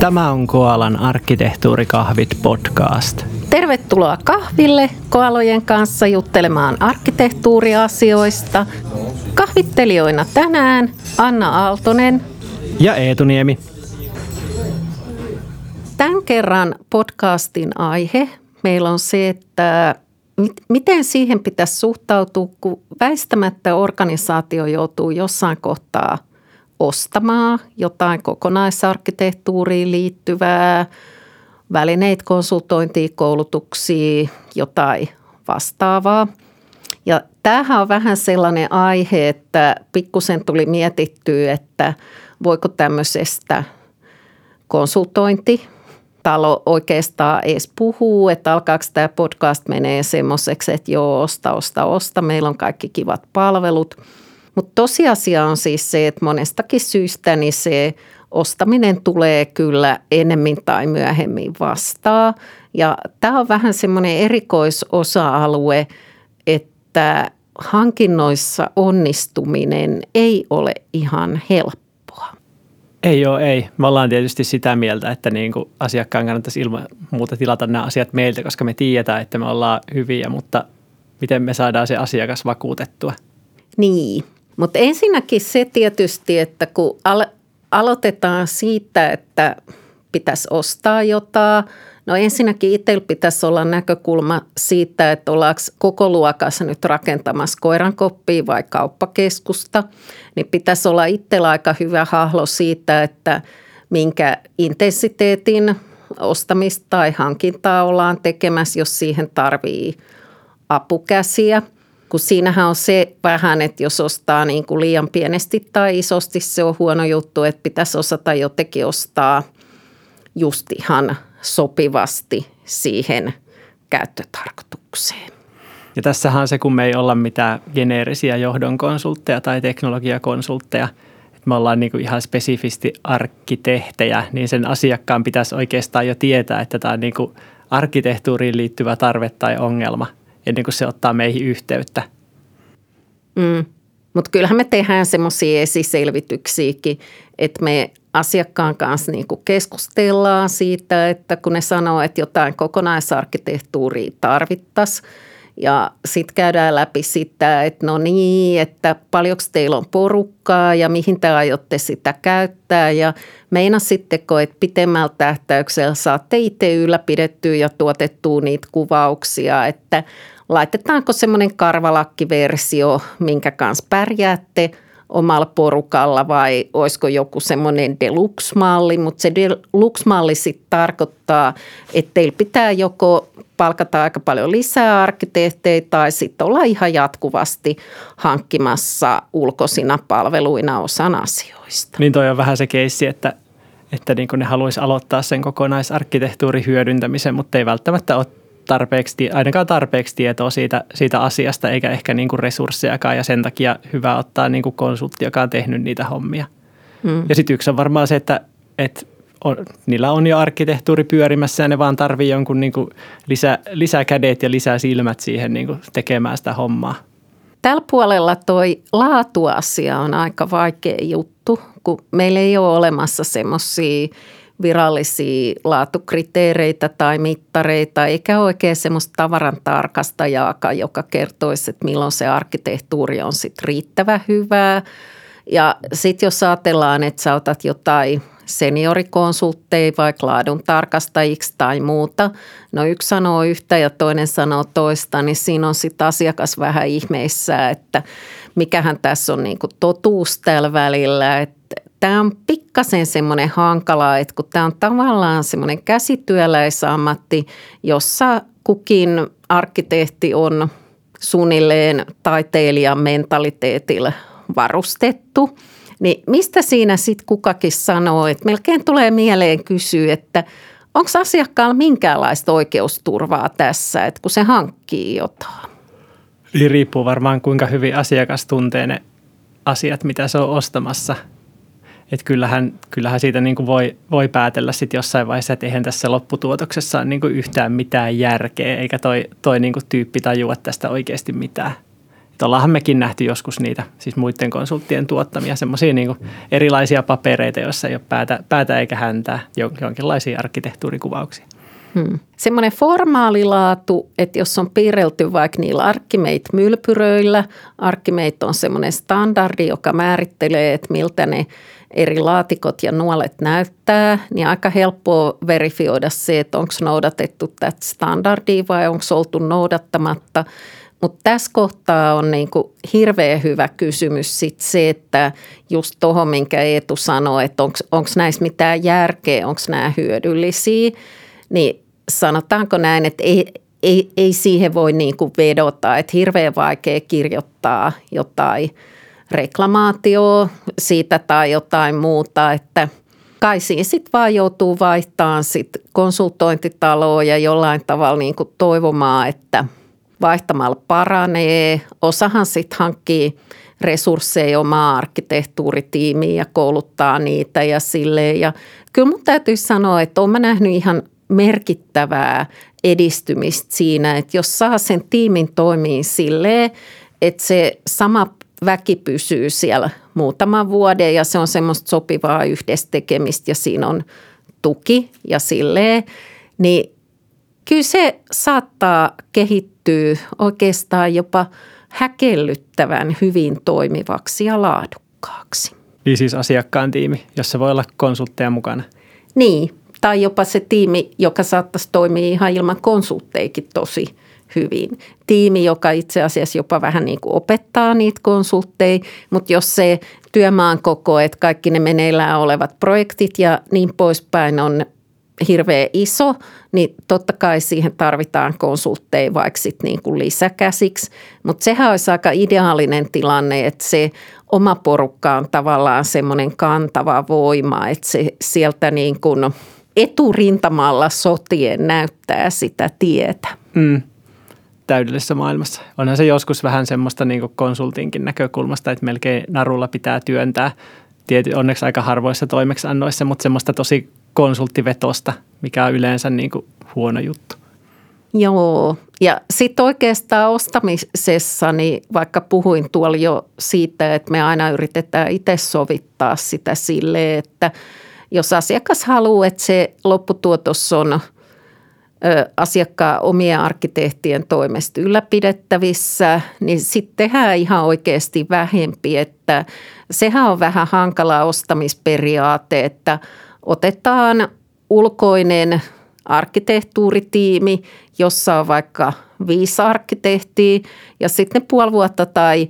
Tämä on Koalan arkkitehtuurikahvit podcast. Tervetuloa kahville Koalojen kanssa juttelemaan arkkitehtuuriasioista. Kahvittelijoina tänään Anna Aaltonen ja Eetu Niemi. Tämän kerran podcastin aihe meillä on se, että miten siihen pitäisi suhtautua, kun väistämättä organisaatio joutuu jossain kohtaa ostamaan jotain kokonaisarkkitehtuuriin liittyvää, välineitä, konsultointia, koulutuksia, jotain vastaavaa. Ja tämähän on vähän sellainen aihe, että pikkusen tuli mietittyä, että voiko tämmöisestä konsultointi talo oikeastaan edes puhuu, että alkaako tämä podcast menee semmoiseksi, että joo, osta, osta, osta, meillä on kaikki kivat palvelut. Mutta tosiasia on siis se, että monestakin syystä niin se ostaminen tulee kyllä enemmän tai myöhemmin vastaan. Ja tämä on vähän semmoinen erikoisosa-alue, että hankinnoissa onnistuminen ei ole ihan helppo. Ei ole, ei. Me ollaan tietysti sitä mieltä, että niin kuin asiakkaan kannattaisi ilman muuta tilata nämä asiat meiltä, koska me tiedetään, että me ollaan hyviä, mutta miten me saadaan se asiakas vakuutettua? Niin, mutta ensinnäkin se tietysti, että kun al- aloitetaan siitä, että pitäisi ostaa jotain – No ensinnäkin itsellä pitäisi olla näkökulma siitä, että ollaanko koko luokassa nyt rakentamassa koirankoppiin vai kauppakeskusta. Niin pitäisi olla itsellä aika hyvä hahlo siitä, että minkä intensiteetin ostamista tai hankintaa ollaan tekemässä, jos siihen tarvii apukäsiä. Kun siinähän on se vähän, että jos ostaa niin kuin liian pienesti tai isosti, se on huono juttu, että pitäisi osata jotenkin ostaa just ihan – sopivasti siihen käyttötarkoitukseen. Ja tässähän on se, kun me ei olla mitään geneerisiä johdon konsultteja tai teknologiakonsultteja, että me ollaan niin kuin ihan spesifisti arkkitehtejä, niin sen asiakkaan pitäisi oikeastaan jo tietää, että tämä on niin kuin arkkitehtuuriin liittyvä tarve tai ongelma ennen kuin se ottaa meihin yhteyttä. Mm. Mutta kyllähän me tehdään semmoisia esiselvityksiäkin, että me asiakkaan kanssa niin kuin keskustellaan siitä, että kun ne sanoo, että jotain kokonaisarkkitehtuuria tarvittaisiin, ja sitten käydään läpi sitä, että no niin, että paljonko teillä on porukkaa ja mihin te aiotte sitä käyttää. Ja meinasitteko, että pitemmällä tähtäyksellä saatte itse ylläpidettyä ja tuotettua niitä kuvauksia, että laitetaanko semmoinen karvalakkiversio, minkä kanssa pärjäätte – omalla porukalla vai olisiko joku semmoinen deluxe-malli, mutta se deluxe-malli sitten tarkoittaa, että teillä pitää joko palkata aika paljon lisää arkkitehtejä tai sitten olla ihan jatkuvasti hankkimassa ulkoisina palveluina osan asioista. Niin toi on vähän se keissi, että, että niin ne haluaisi aloittaa sen kokonaisarkkitehtuurin hyödyntämisen, mutta ei välttämättä ole tarpeeksi, ainakaan tarpeeksi tietoa siitä, siitä asiasta eikä ehkä niin kuin resurssejakaan ja sen takia hyvä ottaa niin kuin konsultti, joka on tehnyt niitä hommia. Hmm. Ja sitten yksi on varmaan se, että, että on, niillä on jo arkkitehtuuri pyörimässä ja ne vaan tarvii jonkun niin kuin lisä, lisää kädet ja lisää silmät siihen niin kuin tekemään sitä hommaa. Tällä puolella toi laatuasia on aika vaikea juttu, kun meillä ei ole olemassa semmoisia – virallisia laatukriteereitä tai mittareita, eikä oikein semmoista tavaran tarkastajaakaan, joka kertoisi, että milloin se arkkitehtuuri on sitten riittävä hyvää. Ja sitten jos ajatellaan, että sä otat jotain seniorikonsultteja vaikka laadun tarkastajiksi tai muuta. No yksi sanoo yhtä ja toinen sanoo toista, niin siinä on sitten asiakas vähän ihmeissä, että mikähän tässä on niinku totuus tällä välillä. Että tämä on pikkasen semmoinen hankala, että kun tämä on tavallaan semmoinen käsityöläisammatti, jossa kukin arkkitehti on suunnilleen taiteilijan mentaliteetillä varustettu, niin mistä siinä sitten kukakin sanoo, että melkein tulee mieleen kysyä, että onko asiakkaalla minkäänlaista oikeusturvaa tässä, että kun se hankkii jotain? Niin riippuu varmaan kuinka hyvin asiakas tuntee ne asiat, mitä se on ostamassa – että kyllähän, kyllähän siitä niin kuin voi, voi päätellä sitten jossain vaiheessa, että eihän tässä lopputuotoksessa ole niin kuin yhtään mitään järkeä, eikä toi, toi niin kuin tyyppi tajua tästä oikeasti mitään. Ollaanhan mekin nähty joskus niitä, siis muiden konsulttien tuottamia semmoisia niin erilaisia papereita, joissa ei ole päätä, päätä eikä häntää, jonkinlaisia arkkitehtuurikuvauksia. Hmm. Semmoinen formaalilaatu, että jos on piirrelty vaikka niillä Archimate-mylpyröillä, Archimate on semmoinen standardi, joka määrittelee, että miltä ne eri laatikot ja nuolet näyttää, niin aika helppoa verifioida se, että onko noudatettu tätä standardia vai onko oltu noudattamatta. Mutta tässä kohtaa on niinku hirveän hyvä kysymys sit se, että just tuohon, minkä Eetu sanoi, että onko näissä mitään järkeä, onko nämä hyödyllisiä, niin sanotaanko näin, että ei, ei, ei siihen voi niinku vedota, että hirveän vaikea kirjoittaa jotain – reklamaatio siitä tai jotain muuta, että kai siinä sitten vaan joutuu vaihtamaan sit konsultointitaloa ja jollain tavalla niin kuin toivomaan, että vaihtamalla paranee. Osahan sitten hankkii resursseja omaa arkkitehtuuritiimiin ja kouluttaa niitä ja silleen. Ja kyllä mun täytyy sanoa, että olen nähnyt ihan merkittävää edistymistä siinä, että jos saa sen tiimin toimiin silleen, että se sama väki pysyy siellä muutaman vuoden ja se on semmoista sopivaa yhdessä tekemistä ja siinä on tuki ja silleen, niin kyllä se saattaa kehittyä oikeastaan jopa häkellyttävän hyvin toimivaksi ja laadukkaaksi. Niin siis asiakkaan tiimi, jossa voi olla konsultteja mukana. Niin, tai jopa se tiimi, joka saattaisi toimia ihan ilman konsultteikin tosi hyvin. Tiimi, joka itse asiassa jopa vähän niin kuin opettaa niitä konsultteja, mutta jos se työmaan koko, että kaikki ne meneillään olevat projektit ja niin poispäin on hirveän iso, niin totta kai siihen tarvitaan konsultteja vaikka sitten niin kuin lisäkäsiksi. Mutta sehän olisi aika ideaalinen tilanne, että se oma porukka on tavallaan semmoinen kantava voima, että se sieltä niin kuin eturintamalla sotien näyttää sitä tietä. Mm täydellisessä maailmassa. Onhan se joskus vähän semmoista niin konsultinkin näkökulmasta, että melkein narulla pitää työntää. Tiety, onneksi aika harvoissa toimeksiannoissa, mutta semmoista tosi konsulttivetosta, mikä on yleensä niin kuin huono juttu. Joo, ja sitten oikeastaan ostamisessa, niin vaikka puhuin tuolla jo siitä, että me aina yritetään itse sovittaa sitä sille, että jos asiakas haluaa, että se lopputuotos on – asiakkaan omien arkkitehtien toimesta ylläpidettävissä, niin sitten tehdään ihan oikeasti vähempi, että sehän on vähän hankala ostamisperiaate, että otetaan ulkoinen arkkitehtuuritiimi, jossa on vaikka viisi arkkitehtiä ja sitten puoli vuotta tai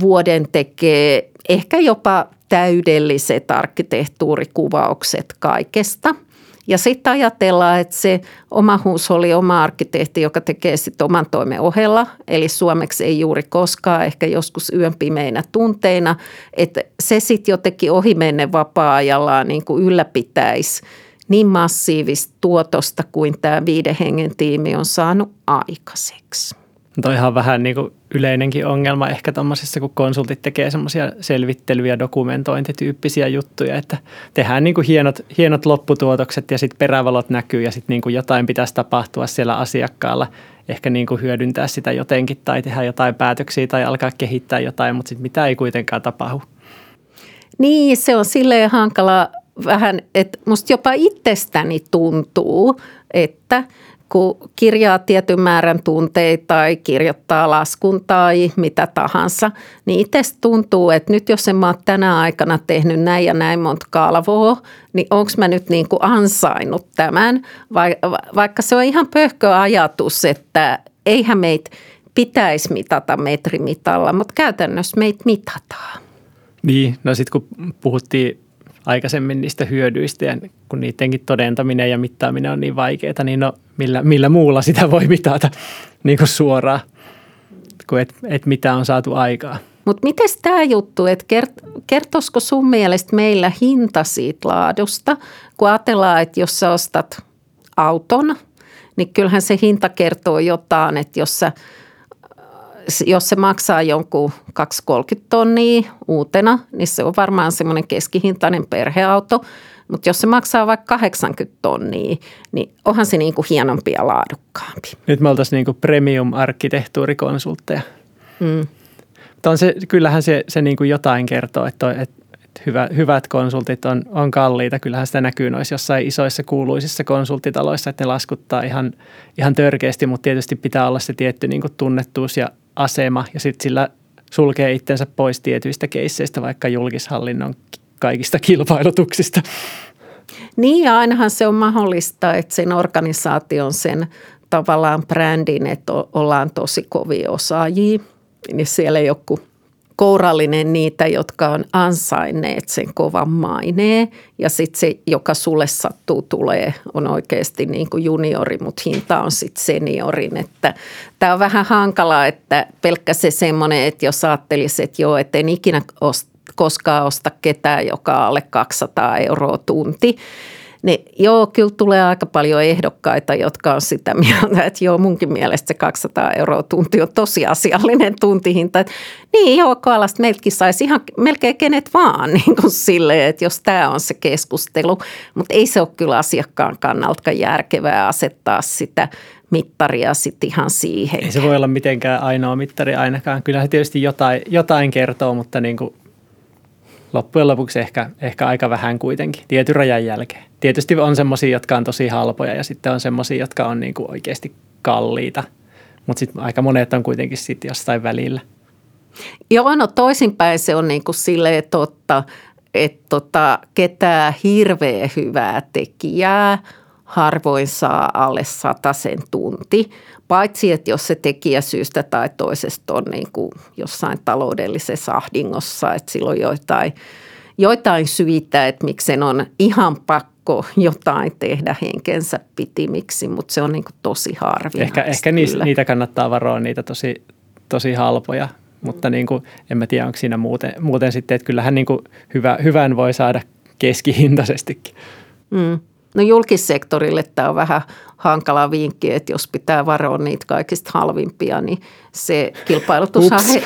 vuoden tekee ehkä jopa täydelliset arkkitehtuurikuvaukset kaikesta – ja sitten ajatellaan, että se oma huusholli, oma arkkitehti, joka tekee sitten oman toimen ohella, eli suomeksi ei juuri koskaan, ehkä joskus yön pimeinä tunteina, että se sitten jotenkin ohimennen vapaa-ajallaan niin kuin ylläpitäisi niin massiivista tuotosta kuin tämä viiden hengen tiimi on saanut aikaiseksi. Toi on vähän niin kuin yleinenkin ongelma ehkä tuommoisessa, kun konsultit tekee semmoisia selvittelyjä, dokumentointityyppisiä juttuja, että tehdään niin kuin hienot, hienot lopputuotokset ja sitten perävalot näkyy ja sitten niin jotain pitäisi tapahtua siellä asiakkaalla. Ehkä niin kuin hyödyntää sitä jotenkin tai tehdä jotain päätöksiä tai alkaa kehittää jotain, mutta sitten mitä ei kuitenkaan tapahdu. Niin, se on silleen hankala vähän, että musta jopa itsestäni tuntuu, että – kun kirjaa tietyn määrän tunteita tai kirjoittaa laskun tai mitä tahansa, niin itse tuntuu, että nyt jos en mä ole tänä aikana tehnyt näin ja näin monta kalvoa, niin onko mä nyt niin kuin ansainnut tämän, vaikka se on ihan pöhkö ajatus, että eihän meitä pitäisi mitata metrimitalla, mutta käytännössä meitä mitataan. Niin, no sitten kun puhuttiin aikaisemmin niistä hyödyistä ja kun niidenkin todentaminen ja mittaaminen on niin vaikeaa, niin no millä, millä muulla sitä voi mitata niin kuin suoraan, kuin et, et mitä on saatu aikaa. Mutta miten tämä juttu, että kertoisiko sun mielestä meillä hinta siitä laadusta, kun ajatellaan, että jos sä ostat auton, niin kyllähän se hinta kertoo jotain, että jos sä – jos se maksaa jonkun 230 tonnia uutena, niin se on varmaan semmoinen keskihintainen perheauto. Mutta jos se maksaa vaikka 80 tonnia, niin onhan se niinku hienompi ja laadukkaampi. Nyt me oltaisiin niinku premium-arkkitehtuurikonsultteja. Mm. mutta on se, kyllähän se, se niin kuin jotain kertoo, että, että, että hyvä, hyvät konsultit on, on kalliita. Kyllähän sitä näkyy noissa jossain isoissa kuuluisissa konsulttitaloissa, että ne laskuttaa ihan, ihan törkeästi, mutta tietysti pitää olla se tietty niin kuin tunnettuus ja asema ja sitten sillä sulkee itsensä pois tietyistä keisseistä, vaikka julkishallinnon kaikista kilpailutuksista. Niin ja ainahan se on mahdollista, että sen organisaation sen tavallaan brändin, että ollaan tosi kovia osaajia, niin siellä ei joku kourallinen niitä, jotka on ansainneet sen kovan maineen ja sitten se, joka sulle sattuu tulee, on oikeasti niin kuin juniori, mutta hinta on sitten seniorin. Että tämä on vähän hankalaa, että pelkkä se semmoinen, että jos ajattelisi, että joo, että en ikinä koskaan osta ketään, joka on alle 200 euroa tunti, niin joo, kyllä tulee aika paljon ehdokkaita, jotka on sitä mieltä, että joo, munkin mielestä se 200 euroa tunti on tosiasiallinen tuntihinta. Että niin joo, Koalasta meiltäkin saisi ihan melkein kenet vaan niin kuin silleen, että jos tämä on se keskustelu. Mutta ei se ole kyllä asiakkaan kannalta järkevää asettaa sitä mittaria sitten ihan siihen. Ei se voi olla mitenkään ainoa mittari ainakaan. Kyllä se tietysti jotain, jotain kertoo, mutta niin kuin loppujen lopuksi ehkä, ehkä aika vähän kuitenkin, tietyn rajan jälkeen. Tietysti on semmoisia, jotka on tosi halpoja ja sitten on semmoisia, jotka on niin kuin oikeasti kalliita, mutta sitten aika monet on kuitenkin sitten jostain välillä. Joo, no toisinpäin se on niin kuin silleen totta, että tota, ketään hirveän hyvää tekijää harvoin saa alle sen tunti. Paitsi, että jos se tekijä syystä tai toisesta on niin kuin jossain taloudellisessa ahdingossa, että silloin joitain, joitain syitä, että miksi sen on ihan pakko jotain tehdä henkensä pitimiksi, mutta se on niin kuin tosi harvinaista. Ehkä, ehkä niistä, niitä kannattaa varoa, niitä tosi, tosi halpoja, mutta niin kuin, en mä tiedä, onko siinä muuten, muuten sitten, että kyllähän niin kuin hyvä, hyvän voi saada keskihintaisestikin. Mm. No julkissektorille tämä on vähän hankala vinkki, että jos pitää varoa niitä kaikista halvimpia, niin se kilpailutus, he,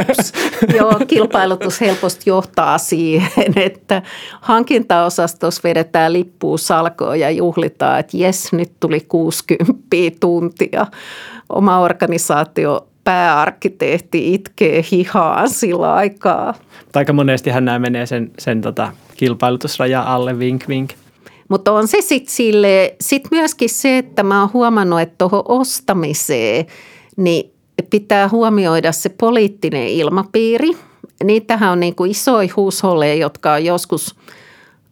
ups, joo, kilpailutus helposti johtaa siihen, että hankintaosastossa vedetään lippuun salkoon ja juhlitaan, että jes, nyt tuli 60 tuntia. Oma organisaatio pääarkkitehti itkee hihaan sillä aikaa. Aika monestihan nämä menee sen, sen tota, kilpailutusraja alle, vink vink. Mutta on se sitten sille, sit myöskin se, että mä oon huomannut, että tuohon ostamiseen, niin pitää huomioida se poliittinen ilmapiiri. Niitähän on niin kuin isoja huusholleja, jotka on joskus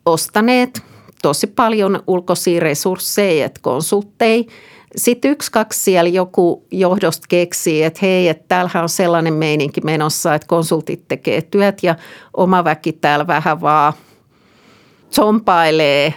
ostaneet tosi paljon ulkoisia resursseja, että konsultteja. Sitten yksi, kaksi siellä joku johdosta keksii, että hei, että täällähän on sellainen meininki menossa, että konsultit tekee työt ja oma väki täällä vähän vaan zompailee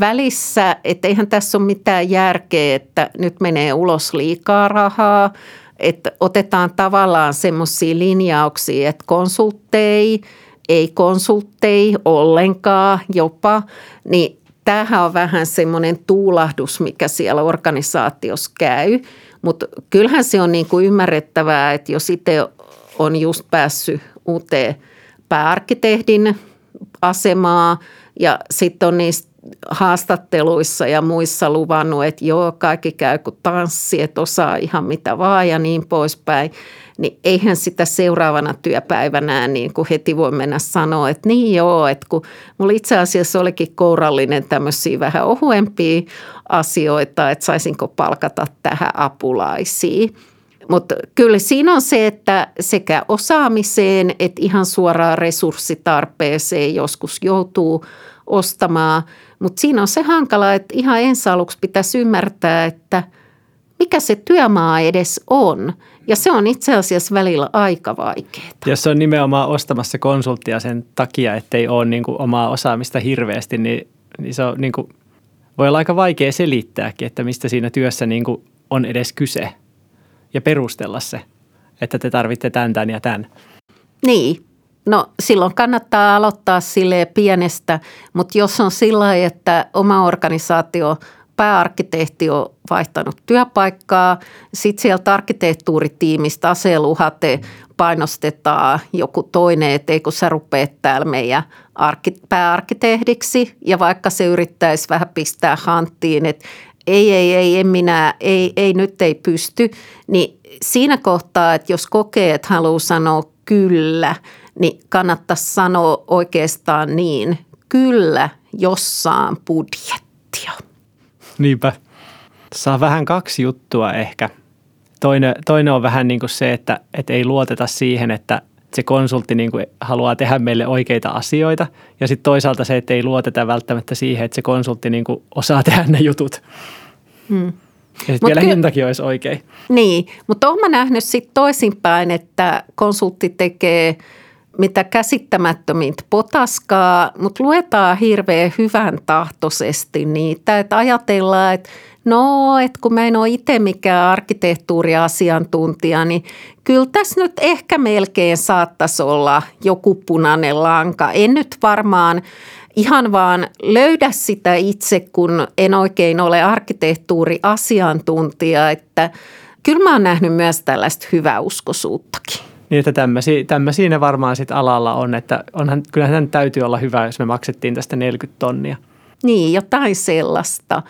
välissä, että eihän tässä ole mitään järkeä, että nyt menee ulos liikaa rahaa, että otetaan tavallaan semmoisia linjauksia, että konsulttei, ei konsulttei ollenkaan jopa, niin tämähän on vähän semmoinen tuulahdus, mikä siellä organisaatiossa käy, mutta kyllähän se on niin kuin ymmärrettävää, että jos itse on just päässyt uuteen pääarkkitehdin asemaa ja sitten on niistä haastatteluissa ja muissa luvannut, että joo, kaikki käy kuin tanssi, että osaa ihan mitä vaan ja niin poispäin, niin eihän sitä seuraavana työpäivänä niin kuin heti voi mennä sanoa, että niin joo, että kun mulla itse asiassa olikin kourallinen tämmöisiä vähän ohuempia asioita, että saisinko palkata tähän apulaisia. Mutta kyllä siinä on se, että sekä osaamiseen että ihan suoraan resurssitarpeeseen joskus joutuu ostamaan – mutta siinä on se hankala, että ihan ensi aluksi pitäisi ymmärtää, että mikä se työmaa edes on. Ja se on itse asiassa välillä aika vaikeaa. Jos on nimenomaan ostamassa konsulttia sen takia, ettei ole niin kuin omaa osaamista hirveästi, niin, niin se on niin kuin, voi olla aika vaikea selittääkin, että mistä siinä työssä niin kuin on edes kyse ja perustella se, että te tarvitte tämän, tämän ja tämän. Niin, No silloin kannattaa aloittaa sille pienestä, mutta jos on sillä että oma organisaatio pääarkkitehti on vaihtanut työpaikkaa, sitten sieltä arkkitehtuuritiimistä aseluhate painostetaan joku toinen, että eikö sä rupeat täällä meidän pääarkkitehdiksi ja vaikka se yrittäisi vähän pistää hanttiin, että ei, ei, ei, en minä, ei, ei, nyt ei pysty, niin siinä kohtaa, että jos kokee, että haluaa sanoa kyllä, niin kannattaisi sanoa oikeastaan niin, kyllä, jossain budjettia. Niinpä. Saa vähän kaksi juttua ehkä. Toinen, toinen on vähän niin kuin se, että, että ei luoteta siihen, että se konsultti niin kuin haluaa tehdä meille oikeita asioita. Ja sitten toisaalta se, että ei luoteta välttämättä siihen, että se konsultti niin kuin osaa tehdä ne jutut. Hmm. Ja sitten vielä ky- hintakin olisi oikein. Niin, mutta olen mä nähnyt sitten toisinpäin, että konsultti tekee mitä käsittämättömintä potaskaa, mutta luetaan hirveän hyvän tahtoisesti niitä, että ajatellaan, että No, että kun mä en ole itse mikään arkkitehtuuriasiantuntija, niin kyllä tässä nyt ehkä melkein saattaisi olla joku punainen lanka. En nyt varmaan ihan vaan löydä sitä itse, kun en oikein ole arkkitehtuuriasiantuntija, että kyllä mä oon nähnyt myös tällaista hyväuskoisuuttakin. Niin, että tämmöisiä, tämmöisiä varmaan sitten alalla on, että onhan, kyllähän täytyy olla hyvä, jos me maksettiin tästä 40 tonnia. Niin, jotain sellaista.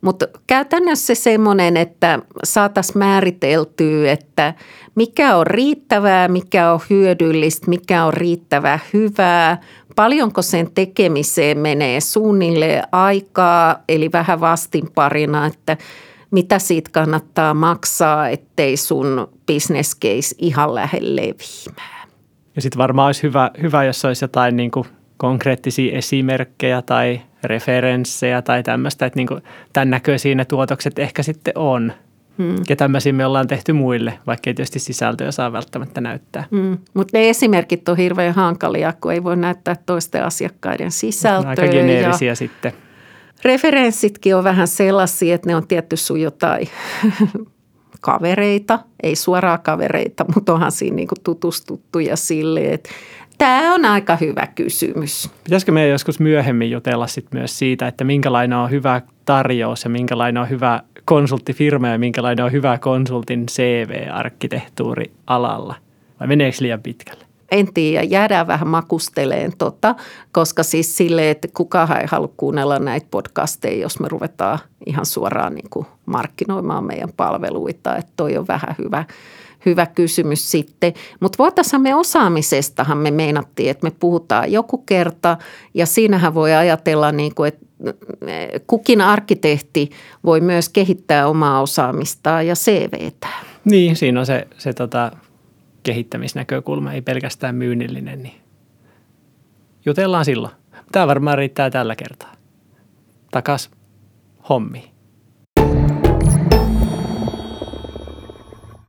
Mutta käytännössä semmoinen, että saataisiin määriteltyä, että mikä on riittävää, mikä on hyödyllistä, mikä on riittävää hyvää, paljonko sen tekemiseen menee suunnilleen aikaa, eli vähän vastinparina, että mitä siitä kannattaa maksaa, ettei sun business case ihan lähde leviämään. Ja sitten varmaan olisi hyvä, hyvä, jos olisi jotain niin kuin konkreettisia esimerkkejä tai referenssejä tai tämmöistä, että niin kuin tämän näköisiä ne tuotokset ehkä sitten on. Hmm. Ja tämmöisiä me ollaan tehty muille, vaikka ei tietysti sisältöä saa välttämättä näyttää. Hmm. Mutta ne esimerkit on hirveän hankalia, kun ei voi näyttää toisten asiakkaiden sisältöä. Aika geneerisiä ja sitten. Referenssitkin on vähän sellaisia, että ne on tietty sun jotain kavereita, ei suoraa kavereita, mutta onhan siinä niinku tutustuttu ja silleen, että Tämä on aika hyvä kysymys. Pitäisikö meidän joskus myöhemmin jutella sit myös siitä, että minkälainen on hyvä tarjous ja minkälainen on hyvä konsulttifirma ja minkälainen on hyvä konsultin CV-arkkitehtuurialalla? Vai meneekö liian pitkälle? En tiedä, jäädään vähän makusteleen tota, koska siis sille, että kukaan ei halua kuunnella näitä podcasteja, jos me ruvetaan ihan suoraan niin kuin markkinoimaan meidän palveluita, että toi on vähän hyvä hyvä kysymys sitten. Mutta voitaisiin me osaamisestahan me meinattiin, että me puhutaan joku kerta ja siinähän voi ajatella niin kuin, että kukin arkkitehti voi myös kehittää omaa osaamistaan ja CVtä. Niin, siinä on se, se tota, kehittämisnäkökulma, ei pelkästään myynnillinen, niin jutellaan silloin. Tämä varmaan riittää tällä kertaa. Takas hommi.